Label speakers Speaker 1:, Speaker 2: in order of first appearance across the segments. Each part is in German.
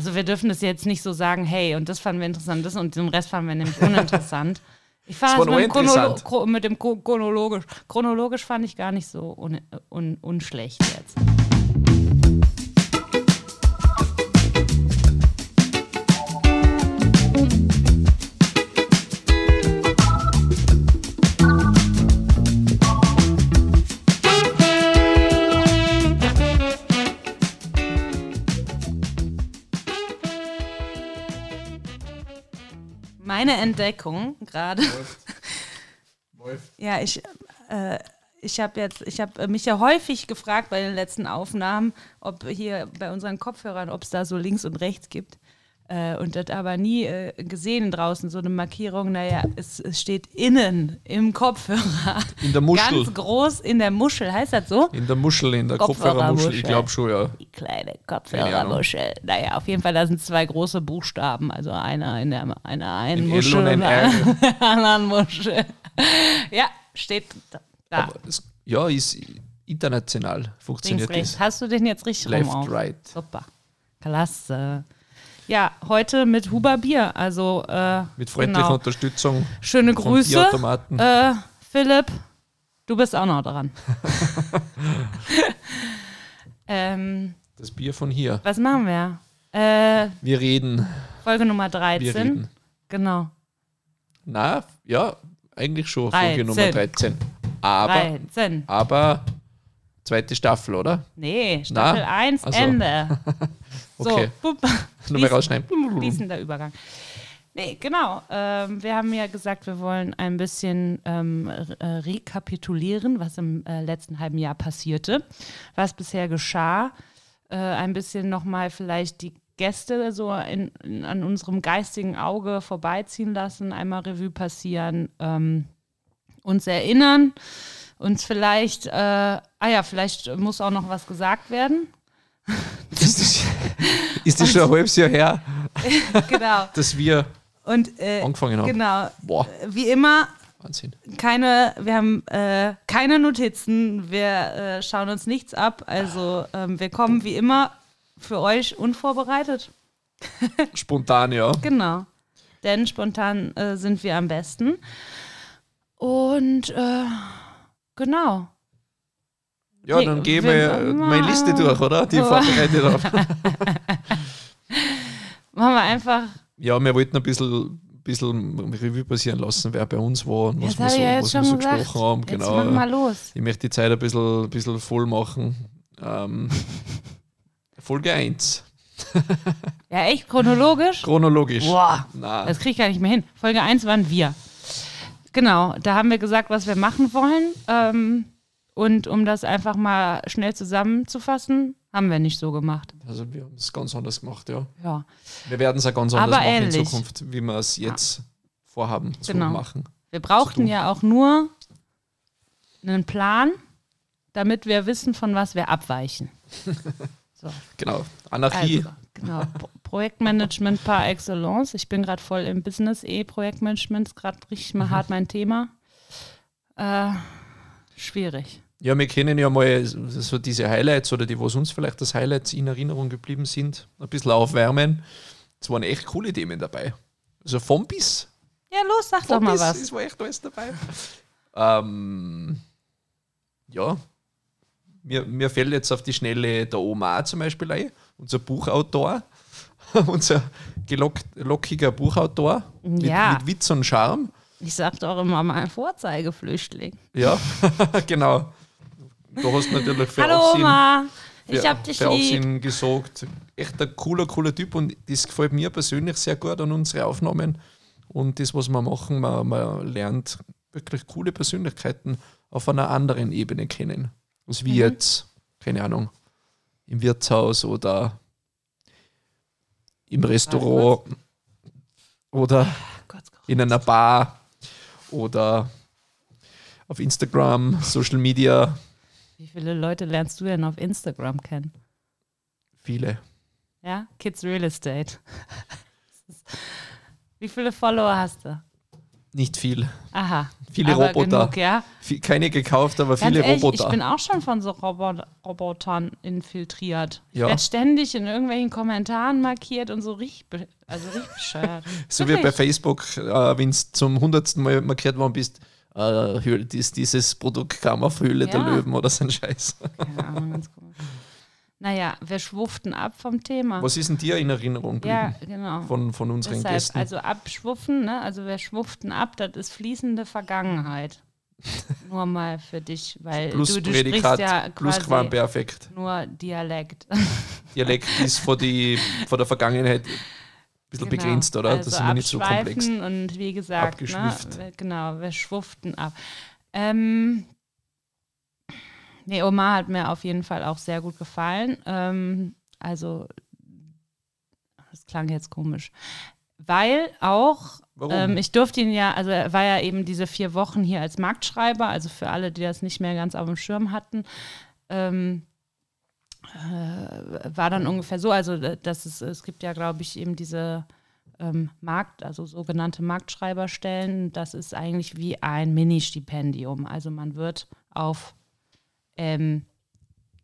Speaker 1: Also wir dürfen das jetzt nicht so sagen, hey, und das fanden wir interessant, das und den Rest fanden wir nämlich uninteressant. Ich fand
Speaker 2: war
Speaker 1: mit, Chronolo mit dem Chro- chronologisch. Chronologisch fand ich gar nicht so un un unschlecht jetzt. Meine Entdeckung gerade. Ja, ich, äh, ich habe jetzt, ich habe mich ja häufig gefragt bei den letzten Aufnahmen, ob hier bei unseren Kopfhörern, ob es da so links und rechts gibt. Äh, und das aber nie äh, gesehen draußen, so eine Markierung, naja, es, es steht innen im Kopfhörer.
Speaker 2: In der Muschel.
Speaker 1: Ganz groß in der Muschel, heißt das so?
Speaker 2: In der Muschel, in der Kopfhörermuschel. Ich glaube schon, ja.
Speaker 1: Die kleine. Kopfhörermuschel. Naja, auf jeden Fall, da sind zwei große Buchstaben. Also einer in der einer einen
Speaker 2: Ein L
Speaker 1: Muschel
Speaker 2: und ein
Speaker 1: einer anderen Muschel. Ja, steht da.
Speaker 2: Es, ja, ist international
Speaker 1: Links,
Speaker 2: funktioniert
Speaker 1: rechts.
Speaker 2: das.
Speaker 1: Hast du den jetzt richtig
Speaker 2: Left,
Speaker 1: rum auf?
Speaker 2: right.
Speaker 1: Super. Klasse. Ja, heute mit Huber Bier. Also äh,
Speaker 2: Mit freundlicher
Speaker 1: genau.
Speaker 2: Unterstützung
Speaker 1: schöne Grüße. Äh, Philipp, du bist auch noch dran. ähm,
Speaker 2: Das Bier von hier.
Speaker 1: was machen wir? Äh,
Speaker 2: Wir reden.
Speaker 1: Folge Nummer
Speaker 2: Wir
Speaker 1: 13.
Speaker 2: reden.
Speaker 1: Genau.
Speaker 2: Na, ja, eigentlich schon Folge
Speaker 1: 13.
Speaker 2: Nummer 13. Aber,
Speaker 1: 13.
Speaker 2: aber zweite Staffel, oder?
Speaker 1: Nee, Staffel 1,
Speaker 2: Ach so.
Speaker 1: So, bup.
Speaker 2: Nur mal
Speaker 1: Fließ-
Speaker 2: rausschneiden.
Speaker 1: fließender Übergang. Nee, genau. Ähm, wir haben ja gesagt, wir wollen ein bisschen ähm, äh, rekapitulieren, was im äh, letzten halben Jahr passierte, was bisher geschah. Äh, ein bisschen nochmal vielleicht die Gäste so in, in, an unserem geistigen Auge vorbeiziehen lassen, einmal Revue passieren, ähm, uns erinnern, uns vielleicht, äh, ah ja, vielleicht muss auch noch was gesagt werden.
Speaker 2: Das, ist das schon ein halbes Jahr her,
Speaker 1: genau.
Speaker 2: dass wir
Speaker 1: Und äh,
Speaker 2: angefangen haben?
Speaker 1: genau,
Speaker 2: Boah,
Speaker 1: wie immer,
Speaker 2: Wahnsinn.
Speaker 1: keine, wir haben äh, keine Notizen, wir äh, schauen uns nichts ab. Also ähm, wir kommen wie immer für euch unvorbereitet.
Speaker 2: Spontan, ja.
Speaker 1: Genau. Denn spontan äh, sind wir am besten. Und äh, genau.
Speaker 2: Ja, dann gehen
Speaker 1: wir-
Speaker 2: wir meine Liste durch, oder? Die vorbereitet habe.
Speaker 1: Machen wir einfach.
Speaker 2: Ja, wir wollten ein bisschen, bisschen Revue passieren lassen, wer bei uns war und was
Speaker 1: Das
Speaker 2: wir so,
Speaker 1: ja jetzt
Speaker 2: was wir
Speaker 1: schon
Speaker 2: so
Speaker 1: gesagt.
Speaker 2: gesprochen haben.
Speaker 1: Jetzt
Speaker 2: Genau.
Speaker 1: machen wir los.
Speaker 2: Ich möchte die Zeit ein bisschen, ein bisschen voll machen. Ähm, Folge 1.
Speaker 1: Ja, echt chronologisch?
Speaker 2: Chronologisch.
Speaker 1: Boah,
Speaker 2: Na,
Speaker 1: Das kriege ich gar nicht mehr hin. Folge 1 waren wir. Genau, da haben wir gesagt, was wir machen wollen. Ähm, und um das einfach mal schnell zusammenzufassen, haben wir nicht so gemacht.
Speaker 2: also wir haben es ganz anders gemacht, ja.
Speaker 1: Ja,
Speaker 2: Wir werden es auch ganz anders
Speaker 1: Aber
Speaker 2: machen
Speaker 1: ähnlich.
Speaker 2: in Zukunft, wie wir es jetzt vorhaben zu
Speaker 1: Genau.
Speaker 2: machen.
Speaker 1: wir brauchten ja auch nur einen Plan, damit wir wissen, von was wir abweichen. So,
Speaker 2: Genau. Anarchie.
Speaker 1: also, genau. Pro- Projektmanagement par excellence. Ich bin gerade voll im Business eh Projektmanagement, ist gerade richtig mal hart mein Thema. Äh, schwierig.
Speaker 2: Ja, wir kennen ja mal so diese Highlights oder die, was uns vielleicht als Highlights in Erinnerung geblieben sind, ein bisschen aufwärmen. Es waren echt coole Themen dabei. Also vom bis.
Speaker 1: Ja, los, sag doch mal
Speaker 2: bis,
Speaker 1: was.
Speaker 2: Es war echt alles dabei. ähm, ja, mir, mir fällt jetzt auf die Schnelle der Omar zum Beispiel ein, unser Buchautor, unser gelock, lockiger Buchautor mit,
Speaker 1: Ja.
Speaker 2: mit Witz und Charme.
Speaker 1: Ich sag doch immer mal Vorzeigeflüchtling.
Speaker 2: Ja, genau. Du hast natürlich für
Speaker 1: Hallo
Speaker 2: Aufsehen,
Speaker 1: Oma, ich
Speaker 2: für,
Speaker 1: hab dich
Speaker 2: für
Speaker 1: lieb.
Speaker 2: Aufsehen gesorgt. Echt ein cooler, cooler Typ und das gefällt mir persönlich sehr gut an unsere Aufnahmen. Und das, was wir machen, man, man lernt wirklich coole Persönlichkeiten auf einer anderen Ebene kennen. Also wie
Speaker 1: Mhm.
Speaker 2: jetzt, keine Ahnung, im Wirtshaus oder im Restaurant oder in einer Bar oder auf Instagram, Social Media,
Speaker 1: Wie viele Leute lernst du denn auf Instagram kennen?
Speaker 2: viele.
Speaker 1: Ja, Kids Real Estate. Wie viele Follower hast du?
Speaker 2: Nicht viel.
Speaker 1: Aha,
Speaker 2: Viele
Speaker 1: aber
Speaker 2: Roboter.
Speaker 1: genug, ja.
Speaker 2: Keine gekauft, aber
Speaker 1: Ganz
Speaker 2: viele
Speaker 1: ehrlich,
Speaker 2: Roboter.
Speaker 1: ich bin auch schon von so Robot Robotern infiltriert. Ich
Speaker 2: Ja.
Speaker 1: werde ständig in irgendwelchen Kommentaren markiert und so richtig, also richtig bescheuert.
Speaker 2: So wie bei
Speaker 1: Wirklich.
Speaker 2: Facebook, äh, wenn du zum hundertsten Mal markiert worden bist, äh, dieses Produkt kam auf Höhle der
Speaker 1: Ja.
Speaker 2: Löwen oder so ein Scheiß.
Speaker 1: Keine Ahnung, ganz komisch. Naja, wir schwufften ab vom Thema.
Speaker 2: Was ist denn dir in Erinnerung
Speaker 1: ja,
Speaker 2: geblieben
Speaker 1: genau.
Speaker 2: von, von unseren
Speaker 1: Deshalb,
Speaker 2: Gästen?
Speaker 1: also abschwuffen, ne? also wir schwufften ab, das ist fließende Vergangenheit. Nur mal für dich, weil
Speaker 2: plus
Speaker 1: du, du sprichst
Speaker 2: Prädikat,
Speaker 1: ja
Speaker 2: plus
Speaker 1: quasi
Speaker 2: Quamperfekt.
Speaker 1: nur Dialekt.
Speaker 2: Dialekt ist vor, die, vor der Vergangenheit ein bisschen
Speaker 1: Genau.
Speaker 2: begrenzt, oder?
Speaker 1: Also
Speaker 2: das wir nicht so komplex.
Speaker 1: Und wie gesagt, ne, genau, wir schwufften ab. Ähm, nee, Omar hat mir auf jeden Fall auch sehr gut gefallen. Ähm, also, das klang jetzt komisch. Weil auch, ähm, ich durfte ihn ja, also er war ja eben diese vier Wochen hier als Marktschreiber, also für alle, die das nicht mehr ganz auf dem Schirm hatten. Ähm, äh, war dann ungefähr so, also äh, dass es, es gibt ja, glaube ich, eben diese ähm, Markt, also sogenannte Marktschreiberstellen, das ist eigentlich wie ein Mini-Stipendium. Also man wird auf ähm,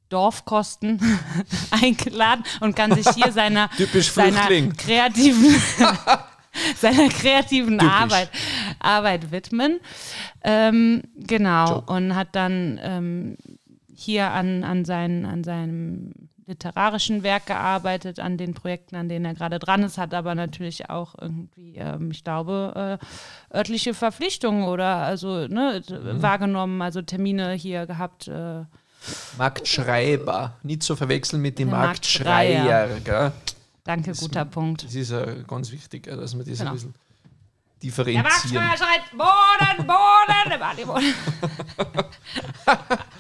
Speaker 1: Dorfkosten eingeladen und kann sich hier seiner, seiner kreativen, seiner kreativen
Speaker 2: Typisch.
Speaker 1: Arbeit, Arbeit widmen. Ähm, genau,
Speaker 2: Joke.
Speaker 1: und hat dann ähm, hier an, an, seinen, an seinem literarischen Werk gearbeitet, an den Projekten, an denen er gerade dran ist, hat aber natürlich auch irgendwie, ähm, ich glaube, äh, örtliche Verpflichtungen oder also ne,
Speaker 2: Mhm.
Speaker 1: wahrgenommen, also Termine hier gehabt. Äh,
Speaker 2: Marktschreiber. Nicht zu verwechseln mit dem
Speaker 1: Der
Speaker 2: Marktschreier.
Speaker 1: Marktschreier.
Speaker 2: Gell?
Speaker 1: danke,
Speaker 2: Das-
Speaker 1: guter Punkt.
Speaker 2: Das ist äh, ganz wichtig, dass man das
Speaker 1: Genau.
Speaker 2: ein bisschen
Speaker 1: Der
Speaker 2: differenzieren.
Speaker 1: Marktschreier schreit Boden, Boden, der Boden.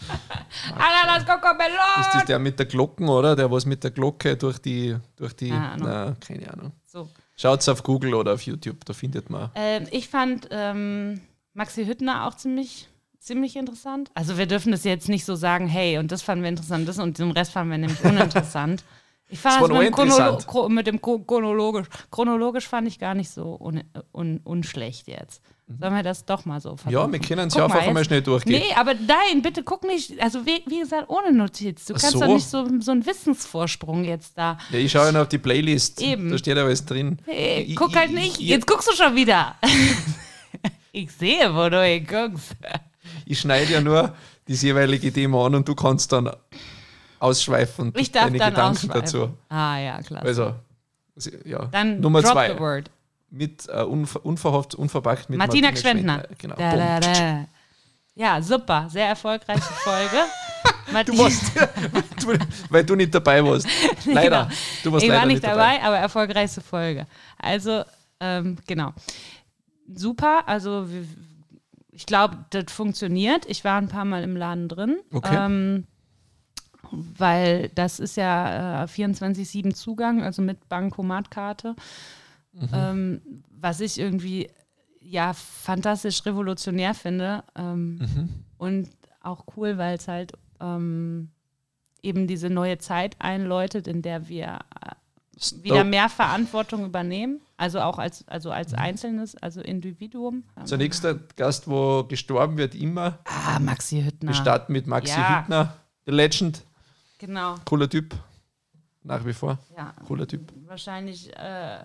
Speaker 1: Alter, das
Speaker 2: Ist das
Speaker 1: Kokomelon!
Speaker 2: der mit der Glocken, oder? Der was mit der Glocke durch die, durch die,
Speaker 1: Keine Ahnung.
Speaker 2: na, keine Ahnung.
Speaker 1: So.
Speaker 2: Schaut's auf Google oder auf YouTube, da findet man.
Speaker 1: Ähm, ich fand ähm, Maxi Hüttner auch ziemlich, ziemlich interessant. Also wir dürfen das jetzt nicht so sagen, hey, und das fanden wir interessant, das und den Rest fanden wir nämlich uninteressant. Ich fand
Speaker 2: Das
Speaker 1: das, mit, dem chronologisch. Chronologisch fand ich gar nicht so un un unschlecht jetzt. Sollen wir das doch mal so versuchen?
Speaker 2: Ja, wir können es ja
Speaker 1: mal,
Speaker 2: einfach
Speaker 1: jetzt-
Speaker 2: schnell durchgehen.
Speaker 1: Nee, aber nein, bitte guck nicht, also wie, wie gesagt, ohne Notiz. Du
Speaker 2: Ach
Speaker 1: kannst
Speaker 2: so.
Speaker 1: doch nicht so, so einen Wissensvorsprung jetzt da.
Speaker 2: Ja, ich schaue ja noch auf die Playlist.
Speaker 1: Eben.
Speaker 2: Da steht ja alles drin.
Speaker 1: Hey,
Speaker 2: Ich-
Speaker 1: guck halt nicht.
Speaker 2: ich-
Speaker 1: Jetzt guckst du schon wieder. ich sehe, wo du hinguckst.
Speaker 2: Ich schneide ja nur das jeweilige Thema an und du kannst dann ausschweifen
Speaker 1: Ich darf
Speaker 2: deine
Speaker 1: dann
Speaker 2: Gedanken dazu.
Speaker 1: Ah ja, klar.
Speaker 2: Also, ja.
Speaker 1: Dann
Speaker 2: Nummer
Speaker 1: drop
Speaker 2: zwei.
Speaker 1: the word.
Speaker 2: Mit äh, unver unverhofft, unverpackt mit
Speaker 1: Martina
Speaker 2: Martina
Speaker 1: Gschwendner.
Speaker 2: Genau.
Speaker 1: Da, da, da. Ja, super. Sehr erfolgreiche Folge.
Speaker 2: Du warst, du, weil du nicht dabei warst. Leider.
Speaker 1: Genau.
Speaker 2: Du warst
Speaker 1: ich
Speaker 2: leider
Speaker 1: war nicht dabei, aber erfolgreichste Folge. Also, ähm, genau. Super. Also, ich glaube, das funktioniert. Ich war ein paar Mal im Laden drin.
Speaker 2: Okay.
Speaker 1: Ähm, weil das ist ja äh, 24-7 Zugang, also mit Bankomatkarte.
Speaker 2: Mhm.
Speaker 1: Ähm, was ich irgendwie ja fantastisch revolutionär finde. Ähm,
Speaker 2: Mhm.
Speaker 1: Und auch cool, weil es halt ähm, eben diese neue Zeit einläutet, in der wir äh, wieder
Speaker 2: Stop.
Speaker 1: mehr Verantwortung übernehmen. Also auch als, also als Einzelnes, also Individuum.
Speaker 2: Zunächst der Gast, wo gestorben wird, immer.
Speaker 1: Ah, Maxi Hüttner.
Speaker 2: Wir starten mit Maxi
Speaker 1: Ja.
Speaker 2: Hüttner, der Legend.
Speaker 1: Genau,
Speaker 2: Cooler Typ. Nach wie vor.
Speaker 1: ja.
Speaker 2: Cooler Typ.
Speaker 1: Wahrscheinlich, äh,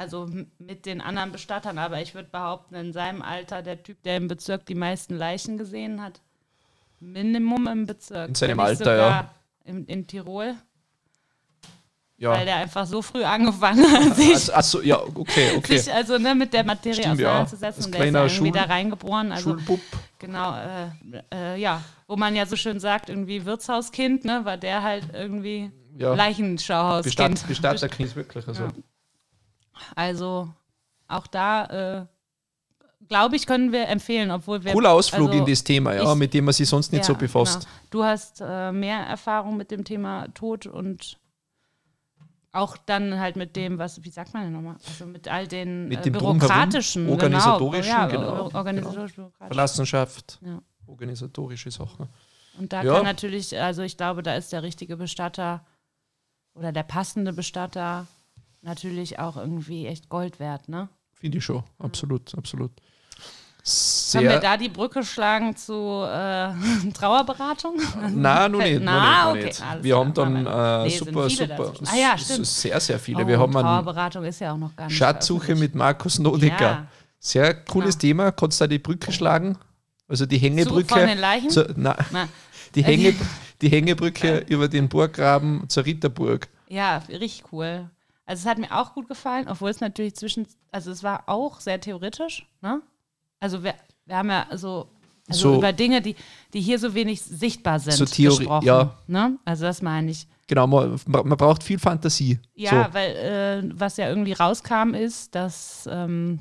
Speaker 1: also mit den anderen Bestattern, aber ich würde behaupten, in seinem Alter der Typ, der im Bezirk die meisten Leichen gesehen hat. Minimum im Bezirk.
Speaker 2: In seinem Alter, ja.
Speaker 1: In, in Tirol,
Speaker 2: Ja.
Speaker 1: weil der einfach so früh angefangen hat, sich
Speaker 2: Also, also, ja, okay, okay.
Speaker 1: sich also ne, mit der Materie
Speaker 2: Stimmt, ja.
Speaker 1: auseinanderzusetzen.
Speaker 2: Als
Speaker 1: Und der ist ja irgendwie
Speaker 2: Schul-
Speaker 1: da reingeboren. Also
Speaker 2: Schulbub.
Speaker 1: genau, äh, äh, ja, wo man ja so schön sagt, irgendwie Wirtshauskind, ne, war der halt irgendwie
Speaker 2: Ja.
Speaker 1: Leichenschauhauskind.
Speaker 2: Bestatt, Bestatterkind wirklich. Also.
Speaker 1: Ja. Also auch da, äh, glaube ich, können wir empfehlen, obwohl wir.
Speaker 2: Cooler Ausflug
Speaker 1: also,
Speaker 2: in das Thema, ja,
Speaker 1: ich-
Speaker 2: mit dem man sich sonst nicht
Speaker 1: ja,
Speaker 2: so befasst.
Speaker 1: Genau. Du hast äh, mehr Erfahrung mit dem Thema Tod und auch dann halt mit dem, was, wie sagt man denn nochmal? Also mit all den
Speaker 2: Mit
Speaker 1: äh, bürokratischen,
Speaker 2: organisatorischen,
Speaker 1: genau,
Speaker 2: genau,
Speaker 1: ja, organisatorisch, bürokratisch.
Speaker 2: Verlassenschaft,
Speaker 1: Ja.
Speaker 2: organisatorische Sachen.
Speaker 1: Und da
Speaker 2: Ja.
Speaker 1: kann natürlich, also ich glaube, da ist der richtige Bestatter oder der passende Bestatter natürlich auch irgendwie echt Gold wert, ne?
Speaker 2: Finde ich schon, absolut, absolut. sehr.
Speaker 1: Können wir da die Brücke schlagen zu äh, Trauerberatung?
Speaker 2: Nein, noch nicht.
Speaker 1: Na, okay,
Speaker 2: nicht. Wir haben dann äh,
Speaker 1: Nee,
Speaker 2: super, super.
Speaker 1: Ah ja,
Speaker 2: sehr, sehr viele.
Speaker 1: Oh,
Speaker 2: wir haben
Speaker 1: Trauerberatung ist ja auch noch gar nicht.
Speaker 2: Schatzsuche mit Markus Nodecker.
Speaker 1: Ja.
Speaker 2: Sehr cooles
Speaker 1: Genau.
Speaker 2: Thema. Kannst du da die Brücke schlagen? Also die Hängebrücke.
Speaker 1: von den Leichen?
Speaker 2: Zur, na,
Speaker 1: Na,
Speaker 2: die, Hänge, die Hängebrücke über den Burggraben zur Ritterburg.
Speaker 1: Ja, richtig cool. Also es hat mir auch gut gefallen, obwohl es natürlich zwischen, also es war auch sehr theoretisch, ne? Also wir, wir haben ja so, also
Speaker 2: So-
Speaker 1: über Dinge, die, die hier so wenig sichtbar sind,
Speaker 2: So Theorie-
Speaker 1: gesprochen.
Speaker 2: ja.
Speaker 1: Ne? Also das meine ich.
Speaker 2: Genau, man, man braucht viel Fantasie.
Speaker 1: Ja,
Speaker 2: so.
Speaker 1: weil äh, was ja irgendwie rauskam, ist, dass ähm,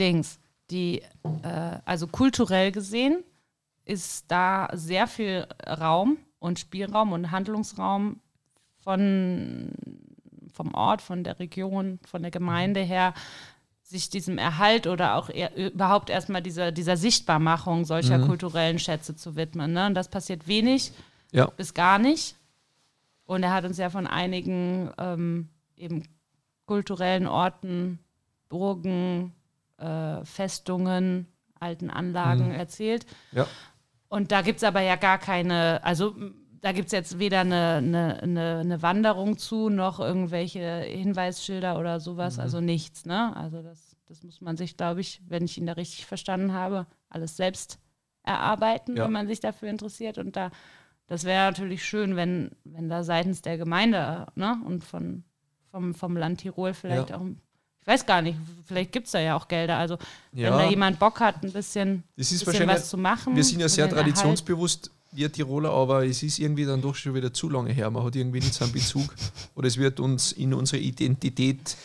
Speaker 1: Dings, die, äh, also kulturell gesehen, ist da sehr viel Raum und Spielraum und Handlungsraum von, vom Ort, von der Region, von der Gemeinde her, sich diesem Erhalt oder auch eher, überhaupt erstmal dieser, dieser Sichtbarmachung solcher kulturellen Schätze zu widmen. Ne? Und das passiert wenig
Speaker 2: Ja.
Speaker 1: bis gar nicht. Und er hat uns ja von einigen ähm, eben kulturellen Orten, Burgen, äh, Festungen, alten Anlagen erzählt.
Speaker 2: Ja.
Speaker 1: Und da gibt es aber ja gar keine, also da gibt es jetzt weder eine, eine, eine, eine Wanderung zu, noch irgendwelche Hinweisschilder oder sowas, also nichts. Ne? Also das, das muss man sich, glaube ich, wenn ich ihn da richtig verstanden habe, alles selbst erarbeiten,
Speaker 2: Ja.
Speaker 1: wenn man sich dafür interessiert. Und da, das wäre natürlich schön, wenn, wenn da seitens der Gemeinde ne? und von, vom, vom Land Tirol vielleicht
Speaker 2: Ja.
Speaker 1: auch, ich weiß gar nicht, vielleicht gibt es da ja auch Gelder. Also
Speaker 2: Ja.
Speaker 1: wenn da jemand Bock hat, ein bisschen, bisschen was zu machen.
Speaker 2: Wir sind ja sehr traditionsbewusst, wir Tiroler, aber es ist irgendwie dann doch schon wieder zu lange her. Man hat irgendwie nicht so einen Bezug oder es wird uns in unsere Identität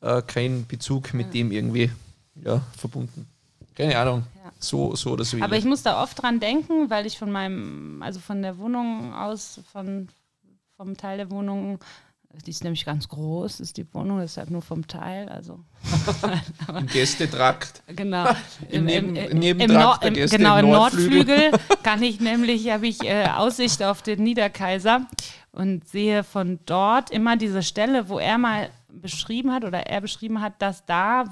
Speaker 2: äh, kein Bezug mit dem irgendwie ja, verbunden. Keine Ahnung.
Speaker 1: Ja.
Speaker 2: So, so oder so.
Speaker 1: Aber
Speaker 2: ähnlich.
Speaker 1: ich muss da oft dran denken, weil ich von meinem, also von der Wohnung aus, von, vom Teil der Wohnung, die ist nämlich ganz groß, ist die Wohnung, deshalb nur vom Teil, also
Speaker 2: Im Gästetrakt.
Speaker 1: genau.
Speaker 2: Im Neben-
Speaker 1: im,
Speaker 2: Nebentrakt
Speaker 1: Nor-
Speaker 2: der
Speaker 1: im,
Speaker 2: Gäste
Speaker 1: genau,
Speaker 2: im
Speaker 1: im Nordflügel. Kann ich nämlich, habe ich äh, Aussicht auf den Niederkaiser und sehe von dort immer diese Stelle, wo er mal beschrieben hat oder er beschrieben hat, dass da,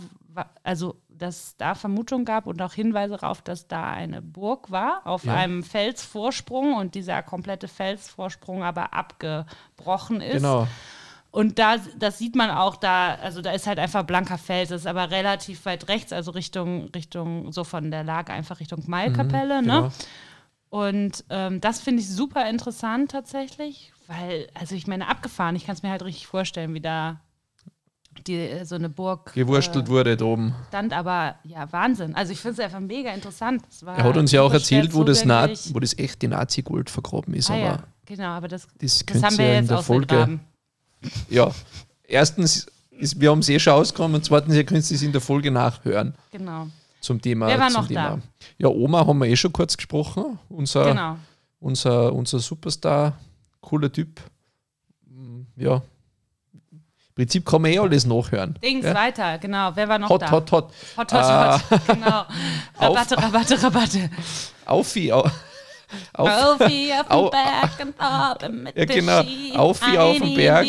Speaker 1: also dass da Vermutungen gab und auch Hinweise darauf, dass da eine Burg war auf
Speaker 2: Ja.
Speaker 1: einem Felsvorsprung und dieser komplette Felsvorsprung aber abgebrochen ist.
Speaker 2: Genau.
Speaker 1: Und da, das sieht man auch da, also da ist halt einfach blanker Fels, ist aber relativ weit rechts, also Richtung, Richtung, so von der Lage einfach Richtung Mailkapelle,
Speaker 2: genau.
Speaker 1: ne? Und ähm, das finde ich super interessant tatsächlich, weil, also ich meine, abgefahren, ich kann es mir halt richtig vorstellen, wie da die, äh, so eine Burg
Speaker 2: Gewurstelt
Speaker 1: äh,
Speaker 2: wurde da oben.
Speaker 1: stand, aber ja, Wahnsinn. Also ich finde es einfach mega interessant.
Speaker 2: Er hat uns ja auch erzählt, wo das, Na wo das echte Nazi-Gold vergraben ist.
Speaker 1: Ah,
Speaker 2: aber
Speaker 1: ja, genau, aber das,
Speaker 2: das,
Speaker 1: das haben wir
Speaker 2: in
Speaker 1: jetzt
Speaker 2: der Folge. Ja, erstens, ist, wir haben es eh schon ausgekommen und zweitens, ihr könnt es in der Folge nachhören
Speaker 1: Genau,
Speaker 2: zum Thema.
Speaker 1: Wer war noch
Speaker 2: Thema.
Speaker 1: da?
Speaker 2: Ja, Oma haben wir eh schon kurz gesprochen. Unser,
Speaker 1: genau.
Speaker 2: unser, unser Superstar, cooler Typ. Ja. Im Prinzip kann man eh alles nachhören.
Speaker 1: Dings,
Speaker 2: Ja?
Speaker 1: weiter, genau. Wer war noch
Speaker 2: Hot,
Speaker 1: da?
Speaker 2: hot, hot.
Speaker 1: Hot, hot,
Speaker 2: Ah.
Speaker 1: hot. Genau. Rabatte, Rabatte, Rabatte.
Speaker 2: Aufi, au, auf,
Speaker 1: Aufi auf
Speaker 2: Au-
Speaker 1: dem Berg und oben mit
Speaker 2: Ja, genau. Aufi auf dem Berg.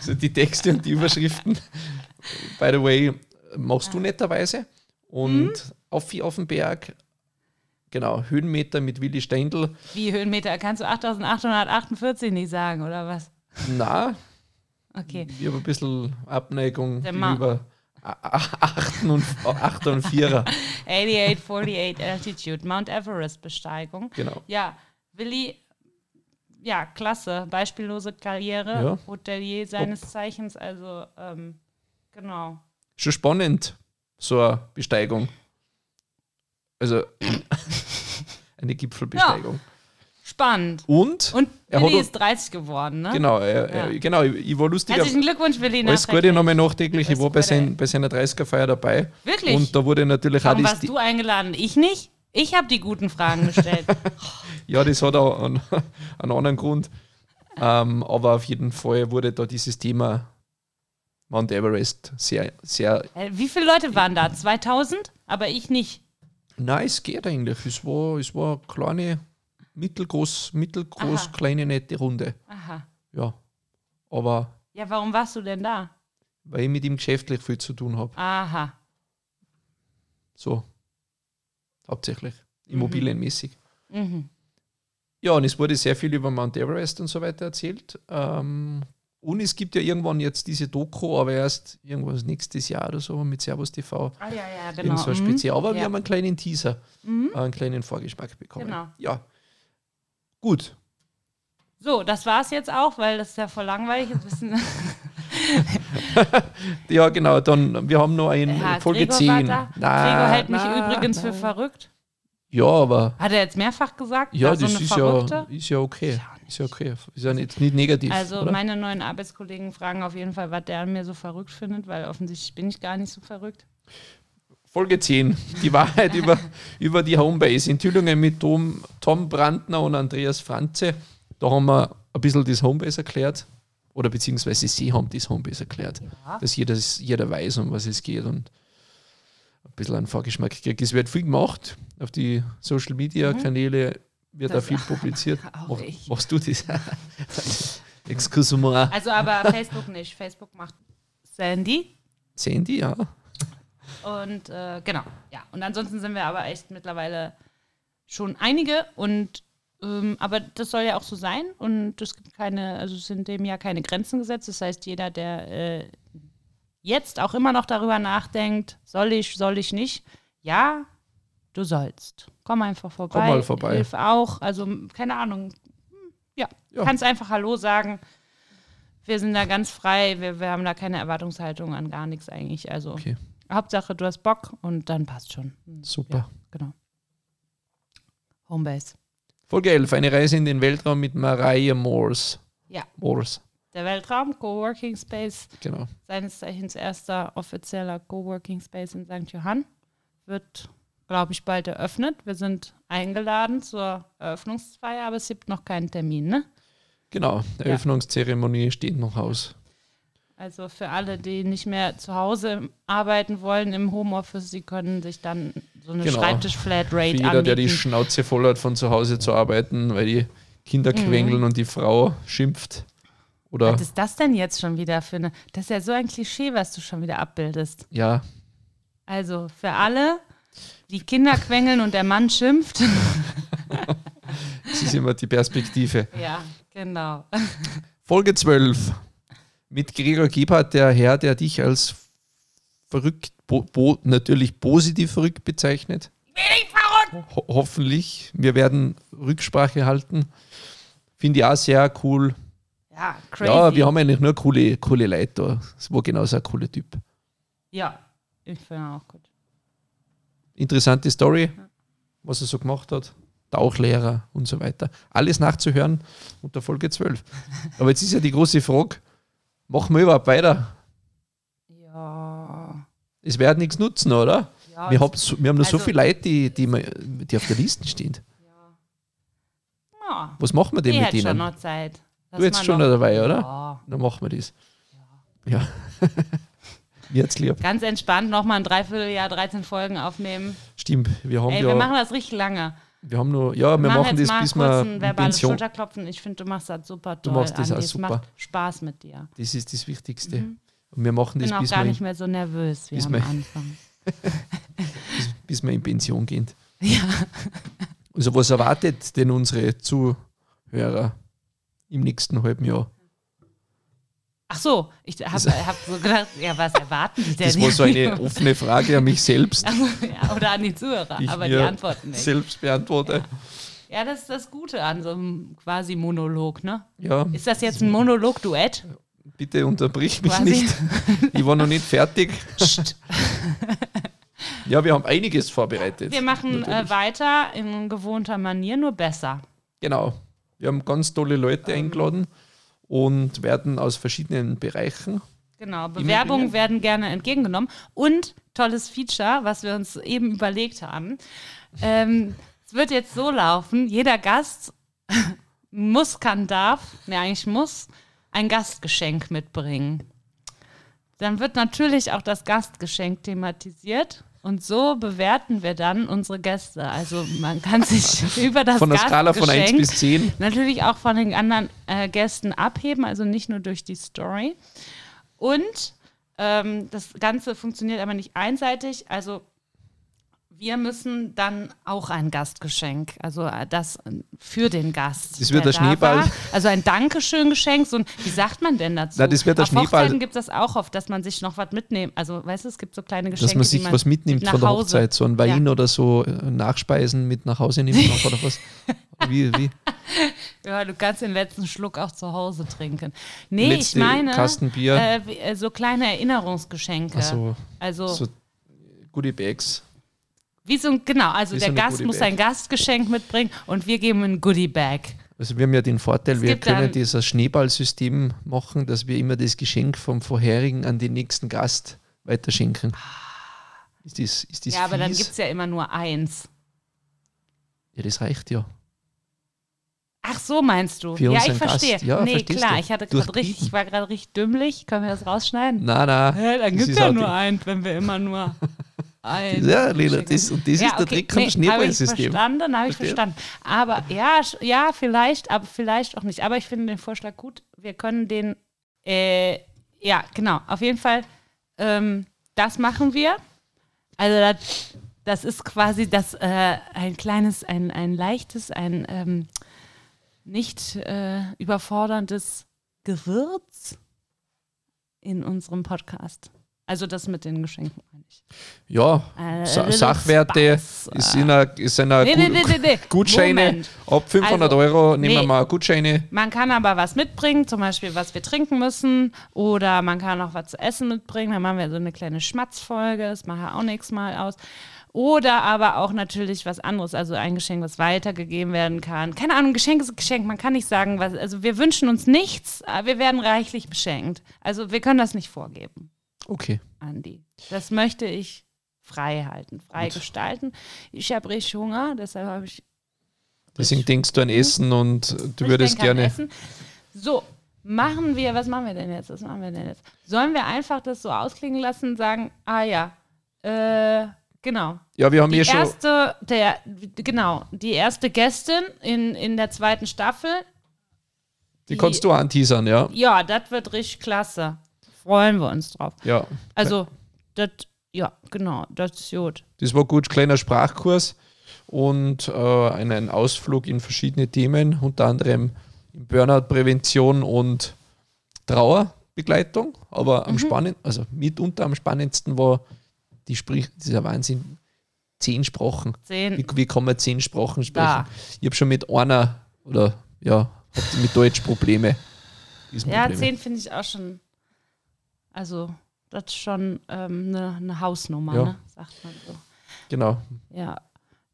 Speaker 2: also die Texte und die Überschriften. By the way, machst du netterweise. Und
Speaker 1: Mhm.
Speaker 2: Aufi auf dem Berg. Genau, Höhenmeter mit Willi Steindl.
Speaker 1: Wie Höhenmeter? Kannst du 8848 nicht sagen, oder was?
Speaker 2: Na,
Speaker 1: Okay.
Speaker 2: ich habe ein bisschen Abneigung gegenüber 8 und, 8 und 4er.
Speaker 1: 8848 Altitude, Mount Everest Besteigung.
Speaker 2: Genau.
Speaker 1: Ja, Willi, ja, klasse. Beispiellose Karriere.
Speaker 2: Ja.
Speaker 1: Hotelier seines Zeichens, also, ähm, genau.
Speaker 2: Schon spannend, so eine Besteigung. Also eine Gipfelbesteigung.
Speaker 1: Spannend.
Speaker 2: Und,
Speaker 1: Und
Speaker 2: Er
Speaker 1: Willi ist 30 geworden, ne?
Speaker 2: genau, er,
Speaker 1: Ja.
Speaker 2: genau, ich war lustiger.
Speaker 1: Herzlichen Glückwunsch, Willi.
Speaker 2: Alles Gute nochmal nachträglich. Ich war bei, sein, bei seiner 30er-Feier dabei.
Speaker 1: Wirklich?
Speaker 2: Und da wurde natürlich auch
Speaker 1: Warum
Speaker 2: das,
Speaker 1: warst du eingeladen? Ich nicht? Ich habe die guten Fragen gestellt.
Speaker 2: Ja, das hat auch einen, einen anderen Grund. Ähm, aber auf jeden Fall wurde da dieses Thema Mount Everest sehr, sehr.
Speaker 1: Äh, Wie viele Leute waren da? 2000? Aber ich nicht.
Speaker 2: Nein, es geht eigentlich. Es war, es war eine kleine, mittelgroß, mittelgroß,
Speaker 1: Aha.
Speaker 2: kleine, nette Runde.
Speaker 1: Aha.
Speaker 2: Ja. Aber
Speaker 1: Ja, warum warst du denn da?
Speaker 2: weil ich mit ihm geschäftlich viel zu tun habe.
Speaker 1: Aha.
Speaker 2: So. Hauptsächlich. Immobilienmäßig.
Speaker 1: Mhm.
Speaker 2: Ja, und es wurde sehr viel über Mount Everest und so weiter erzählt. Ähm, und es gibt ja irgendwann jetzt diese Doku, aber erst irgendwas nächstes Jahr oder so mit Servus TV.
Speaker 1: Ah, ja, ja, genau.
Speaker 2: Irgend so
Speaker 1: Mhm.
Speaker 2: Spezial. Aber wir
Speaker 1: Ja.
Speaker 2: haben einen kleinen Teaser,
Speaker 1: Mhm.
Speaker 2: einen kleinen Vorgeschmack bekommen.
Speaker 1: Genau.
Speaker 2: Ja. Gut.
Speaker 1: So, das war's jetzt auch, weil das ist ja voll langweilig. Jetzt wissen
Speaker 2: Ja, genau. Dann, wir haben noch ein
Speaker 1: ja,
Speaker 2: Folge
Speaker 1: Gregor
Speaker 2: 10.
Speaker 1: war da.
Speaker 2: Na,
Speaker 1: Gregor hält mich
Speaker 2: na,
Speaker 1: übrigens
Speaker 2: na.
Speaker 1: für verrückt.
Speaker 2: Ja, aber
Speaker 1: Hat er jetzt mehrfach gesagt?
Speaker 2: ja,
Speaker 1: War so
Speaker 2: das
Speaker 1: eine
Speaker 2: ist
Speaker 1: Verrückte?
Speaker 2: ja, ist ja okay.
Speaker 1: Ist ja
Speaker 2: okay. Ist ja nicht, nicht negativ.
Speaker 1: Also
Speaker 2: oder?
Speaker 1: meine neuen Arbeitskollegen fragen auf jeden Fall, was der an mir so verrückt findet, weil offensichtlich bin ich gar nicht so verrückt.
Speaker 2: Folge 10, die Wahrheit über, über die Homebase. Enthüllungen mit Tom, Tom Brandner und Andreas Franze. Da haben wir ein bisschen das Homebase erklärt. Oder beziehungsweise sie haben das Homebase erklärt.
Speaker 1: Ja.
Speaker 2: Dass jeder, jeder weiß, um was es geht und ein bisschen einen Vorgeschmack kriegt. Es wird viel gemacht. Auf die Social Media Kanäle wird
Speaker 1: Mhm. Das-
Speaker 2: auch viel publiziert.
Speaker 1: Auch
Speaker 2: Mach, machst du das? Excuse-moi.
Speaker 1: Also aber Facebook nicht. Facebook macht Sandy.
Speaker 2: Sandy, ja.
Speaker 1: Und äh, genau, ja. Und ansonsten sind wir aber echt mittlerweile schon einige und ähm, aber das soll ja auch so sein und es gibt keine, also es sind dem ja keine Grenzen gesetzt. Das heißt, jeder, der äh, jetzt auch immer noch darüber nachdenkt, soll ich, soll ich nicht, ja, du sollst. Komm einfach vorbei.
Speaker 2: Komm mal vorbei.
Speaker 1: Hilf auch. Also, keine Ahnung. Ja,
Speaker 2: Ja.
Speaker 1: kannst einfach Hallo sagen. Wir sind da ganz frei. Wir, wir haben da keine Erwartungshaltung an gar nichts eigentlich. Also,
Speaker 2: Okay,
Speaker 1: Hauptsache, du hast Bock und dann passt schon. Hm,
Speaker 2: super.
Speaker 1: Ja, genau. Homebase.
Speaker 2: Folge 11, eine Reise in den Weltraum mit Mariah Morse.
Speaker 1: Ja.
Speaker 2: Morse,
Speaker 1: Der Weltraum, Coworking Space,
Speaker 2: genau.
Speaker 1: seines Zeichens erster offizieller Coworking Space in St. Johann, wird, glaube ich, bald eröffnet. Wir sind eingeladen zur Eröffnungsfeier, aber es gibt noch keinen Termin, ne?
Speaker 2: Genau, Eröffnungszeremonie steht noch aus.
Speaker 1: Also für alle, die nicht mehr zu Hause arbeiten wollen im Homeoffice, sie können sich dann so eine
Speaker 2: Genau.
Speaker 1: Schreibtisch-Flatrate
Speaker 2: Für jeder, der die
Speaker 1: anbieten.
Speaker 2: Schnauze voll hat, von zu Hause zu arbeiten, weil die Kinder
Speaker 1: Mhm.
Speaker 2: quengeln und die Frau schimpft. Oder
Speaker 1: Was ist das denn jetzt schon wieder für eine? Das ist ja so ein Klischee, was du schon wieder abbildest.
Speaker 2: ja,
Speaker 1: Also für alle, die Kinder quengeln und der Mann schimpft.
Speaker 2: das ist immer die Perspektive.
Speaker 1: ja, genau.
Speaker 2: Folge 12 mit Gregor Gebhardt, der Herr, der dich als verrückt, bo, bo, natürlich positiv verrückt bezeichnet. Ho hoffentlich. Wir werden Rücksprache halten. Finde ich auch sehr cool.
Speaker 1: Ja, crazy.
Speaker 2: Ja, wir haben eigentlich nur coole, coole Leute da. Das war genauso ein cooler Typ.
Speaker 1: Ja, ich finde auch gut.
Speaker 2: Interessante Story, was er so gemacht hat. Tauchlehrer und so weiter. Alles nachzuhören unter Folge 12. Aber jetzt ist ja die große Frage, machen wir überhaupt weiter?
Speaker 1: Ja.
Speaker 2: Es wird nichts nutzen, oder?
Speaker 1: ja
Speaker 2: Wir haben, so, wir haben noch so
Speaker 1: also-
Speaker 2: viele Leute, die, die, die auf der Liste stehen.
Speaker 1: ja.
Speaker 2: Was machen wir denn
Speaker 1: Ich
Speaker 2: mit
Speaker 1: hätte schon
Speaker 2: denen?
Speaker 1: noch Zeit.
Speaker 2: Du jetzt schon dabei, oder?
Speaker 1: Ja.
Speaker 2: Dann machen wir das. Ja. Mir jetzt lieb.
Speaker 1: Ganz entspannt nochmal ein Dreivierteljahr, 13 Folgen aufnehmen.
Speaker 2: Stimmt, wir haben
Speaker 1: Ey,
Speaker 2: ja,
Speaker 1: wir machen das richtig lange.
Speaker 2: Wir haben nur, ja, wir machen,
Speaker 1: jetzt
Speaker 2: das
Speaker 1: mal
Speaker 2: bis wir
Speaker 1: ein
Speaker 2: in
Speaker 1: verbales
Speaker 2: Pension.
Speaker 1: Schulterklopfen. Ich finde, du machst das super toll.
Speaker 2: machst das auch super.
Speaker 1: Es macht Spaß mit dir.
Speaker 2: Das ist das Wichtigste. Und wir machen
Speaker 1: Ich
Speaker 2: das
Speaker 1: bin auch
Speaker 2: bis
Speaker 1: gar
Speaker 2: wir,
Speaker 1: nicht mehr so nervös wie
Speaker 2: bis
Speaker 1: am
Speaker 2: wir-
Speaker 1: Anfang.
Speaker 2: bis wir in Pension gehen.
Speaker 1: Ja.
Speaker 2: Also was erwartet denn unsere Zuhörer im nächsten halben Jahr?
Speaker 1: Ach so, ich habe hab so gedacht, ja, was erwarten die denn?
Speaker 2: Das war so eine offene Frage an mich selbst.
Speaker 1: ja, oder an die Zuhörer,
Speaker 2: ich
Speaker 1: aber die antworten nicht.
Speaker 2: Selbst beantworte.
Speaker 1: Ja, das ist das Gute an so einem quasi Monolog, ne?
Speaker 2: Ja,
Speaker 1: Ist das jetzt ein Monolog-Duett?
Speaker 2: bitte unterbrich mich
Speaker 1: Quasi.
Speaker 2: nicht. Ich war noch nicht fertig. ja, wir haben einiges vorbereitet.
Speaker 1: Wir machen äh, weiter in gewohnter Manier, nur besser.
Speaker 2: Genau. Wir haben ganz tolle Leute
Speaker 1: Ähm.
Speaker 2: eingeladen und werden aus verschiedenen Bereichen.
Speaker 1: Genau, Bewerbungen werden gerne entgegengenommen. Und tolles Feature, was wir uns eben überlegt haben. Ähm, es wird jetzt so laufen, jeder Gast muss, kann, darf, ne, eigentlich muss, ein Gastgeschenk mitbringen. Dann wird natürlich auch das Gastgeschenk thematisiert. Und so bewerten wir dann unsere Gäste. Also man kann sich über das
Speaker 2: Von der Skala von 1
Speaker 1: Gastgeschenk
Speaker 2: bis 10.
Speaker 1: natürlich auch von den anderen äh, Gästen abheben, also nicht nur durch die Story. Und Ähm, das Ganze funktioniert aber nicht einseitig. Also wir müssen dann auch ein Gastgeschenk, also äh, das äh, für den Gast.
Speaker 2: Das wird
Speaker 1: der
Speaker 2: der Schneeball.
Speaker 1: war. Also ein Dankeschön-Geschenk. So ein, wie sagt man denn dazu?
Speaker 2: Na, das wird der
Speaker 1: Auf
Speaker 2: Schneeball.
Speaker 1: Hochzeiten gibt es das auch oft, dass man sich noch was mitnimmt. Also, weißt du, es gibt so kleine Geschenke,
Speaker 2: Dass man sich
Speaker 1: man
Speaker 2: was mitnimmt
Speaker 1: mit
Speaker 2: von der
Speaker 1: Hause.
Speaker 2: Hochzeit, so ein Wein
Speaker 1: Ja.
Speaker 2: oder so äh, Nachspeisen mit nach Hause nehmen oder was? Wie, wie?
Speaker 1: Ja, du kannst den letzten Schluck auch zu Hause trinken. Nee,
Speaker 2: Letzte
Speaker 1: ich meine
Speaker 2: Kasten Bier.
Speaker 1: Äh, so kleine Erinnerungsgeschenke.
Speaker 2: Also
Speaker 1: also
Speaker 2: so Goodie Bags.
Speaker 1: Wie so ein, genau, also
Speaker 2: Wie
Speaker 1: der
Speaker 2: so
Speaker 1: Gast muss sein Gastgeschenk mitbringen und wir geben ein Goodie Bag.
Speaker 2: Also wir haben ja den Vorteil,
Speaker 1: Es
Speaker 2: wir können dieses Schneeballsystem machen, dass wir immer das Geschenk vom vorherigen an den nächsten Gast weiterschenken. Ist das, ist das
Speaker 1: ja, aber dann
Speaker 2: fies?
Speaker 1: gibt es ja immer nur eins.
Speaker 2: Ja, das reicht ja.
Speaker 1: Ach so, meinst du?
Speaker 2: Für
Speaker 1: ja, ich
Speaker 2: Gast.
Speaker 1: verstehe.
Speaker 2: Ja,
Speaker 1: nee, klar,
Speaker 2: du.
Speaker 1: ich hatte gerade richtig, ich war gerade richtig dümmlich. Können wir das rausschneiden?
Speaker 2: Nein, nein.
Speaker 1: Ja, dann gibt es ja nur eins, wenn wir immer nur eins.
Speaker 2: Ja, Lila, das, und das
Speaker 1: Ja,
Speaker 2: ist der
Speaker 1: okay.
Speaker 2: Trick am
Speaker 1: Nee, Habe ich
Speaker 2: Schneeballsystem.
Speaker 1: verstanden, habe ich verstanden. Aber ja, ja, vielleicht, aber vielleicht auch nicht. Aber ich finde den Vorschlag gut. Wir können den, äh, ja, genau, auf jeden Fall, ähm, das machen wir. Also das, das ist quasi das, äh, ein kleines, ein, ein leichtes, ein ähm, nicht äh, überforderndes Gewürz in unserem Podcast. Also das mit den Geschenken meine ich.
Speaker 2: Ja,
Speaker 1: Äh,
Speaker 2: Sa Sachwerte
Speaker 1: Spaß.
Speaker 2: ist in einer, ist in einer
Speaker 1: Nee, nee, nee, nee, nee.
Speaker 2: Gutscheine.
Speaker 1: Moment.
Speaker 2: Ab 500
Speaker 1: Also,
Speaker 2: Euro nehmen wir mal Gutscheine.
Speaker 1: Man kann aber was mitbringen, zum Beispiel was wir trinken müssen, oder man kann auch was zu essen mitbringen. Dann machen wir so eine kleine Schmatzfolge, das macht ja auch nichts mal aus. Oder aber auch natürlich was anderes, also ein Geschenk, was weitergegeben werden kann. Keine Ahnung, Geschenk ist Geschenk, man kann nicht sagen, was, also wir wünschen uns nichts, aber wir werden reichlich beschenkt. Also wir können das nicht vorgeben,
Speaker 2: Okay.
Speaker 1: Andi. Das möchte ich frei halten, frei gestalten. Ich habe richtig Hunger, deshalb habe ich
Speaker 2: Deswegen denkst du an Essen und du
Speaker 1: Ich
Speaker 2: würdest gerne.
Speaker 1: Essen. So, machen wir, was machen wir denn jetzt? Was machen wir denn jetzt? Sollen wir einfach das so ausklingen lassen und sagen, ah ja, äh, genau.
Speaker 2: Ja, wir haben
Speaker 1: Die
Speaker 2: eh schon.
Speaker 1: erste, der, genau, die erste Gästin in, in der zweiten Staffel,
Speaker 2: Die kannst du anteasern, ja.
Speaker 1: ja, das wird richtig klasse. Freuen wir uns drauf.
Speaker 2: Ja.
Speaker 1: Also, das, ja, genau, das ist gut.
Speaker 2: Das war gut, kleiner Sprachkurs und äh, einen Ausflug in verschiedene Themen, unter anderem in Burnout-Prävention und Trauerbegleitung. Aber
Speaker 1: Mhm.
Speaker 2: am spannend, also mitunter am spannendsten war die Sprich, dieser Wahnsinn, zehn Sprachen.
Speaker 1: Zehn.
Speaker 2: Wie, wie kann man zehn Sprachen sprechen?
Speaker 1: Da.
Speaker 2: Ich habe schon mit einer oder ja, mit Deutsch Probleme.
Speaker 1: Ja, zehn finde ich auch schon, also, das ist schon ähm, eine, eine Hausnummer,
Speaker 2: Ja.
Speaker 1: ne? sagt man so.
Speaker 2: Genau.
Speaker 1: Ja.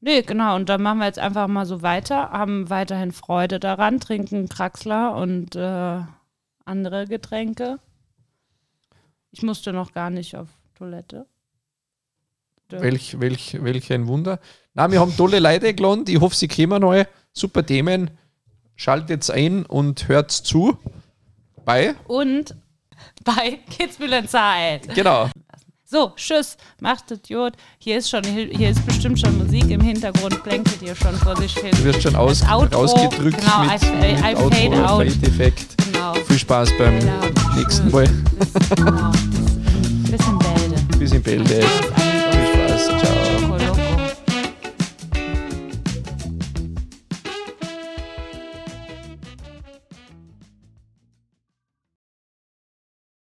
Speaker 1: Nee, genau. Und dann machen wir jetzt einfach mal so weiter, haben weiterhin Freude daran, trinken Kraxler und äh, andere Getränke. Ich musste noch gar nicht auf Toilette. Ja.
Speaker 2: Welch, welch, welch ein Wunder. Na, wir haben tolle Leute eingeladen. Ich hoffe, sie kommen neu. Super Themen. Schaltet ein und hört zu. Bei.
Speaker 1: Und bei Kitzbühel Zeit.
Speaker 2: Genau.
Speaker 1: So, tschüss, macht es gut. Hier ist schon, hier ist bestimmt schon Musik im Hintergrund, plänkelt hier schon vor sich hin.
Speaker 2: Du wirst schon aus, rausgedrückt
Speaker 1: genau,
Speaker 2: mit,
Speaker 1: I- I- I
Speaker 2: Outro,
Speaker 1: fade out.
Speaker 2: Fade-Effekt.
Speaker 1: Genau.
Speaker 2: Viel Spaß beim
Speaker 1: Genau.
Speaker 2: nächsten Mal.
Speaker 1: Bis, genau. Bis in Bälde.
Speaker 2: Bis in Bälde.
Speaker 1: Tschüss,